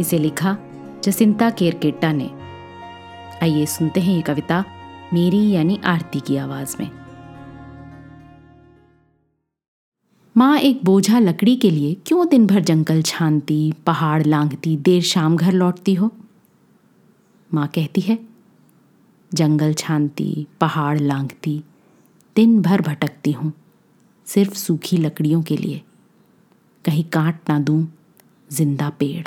इसे लिखा जसिंता केरकेट्टा ने। आइए सुनते हैं ये कविता, मेरी यानी आरती की आवाज़ में। माँ एक बोझा लकड़ी के लिए क्यों दिन भर जंगल छानती, पहाड़ लांघती, देर शाम घर लौटती हो? माँ कहती है, जंगल छानती, पहाड़ लांघती दिन भर भटकती हूँ, सिर्फ़ सूखी लकड़ियों के लिए। कहीं काट ना दूँ, ज़िंदा पेड़।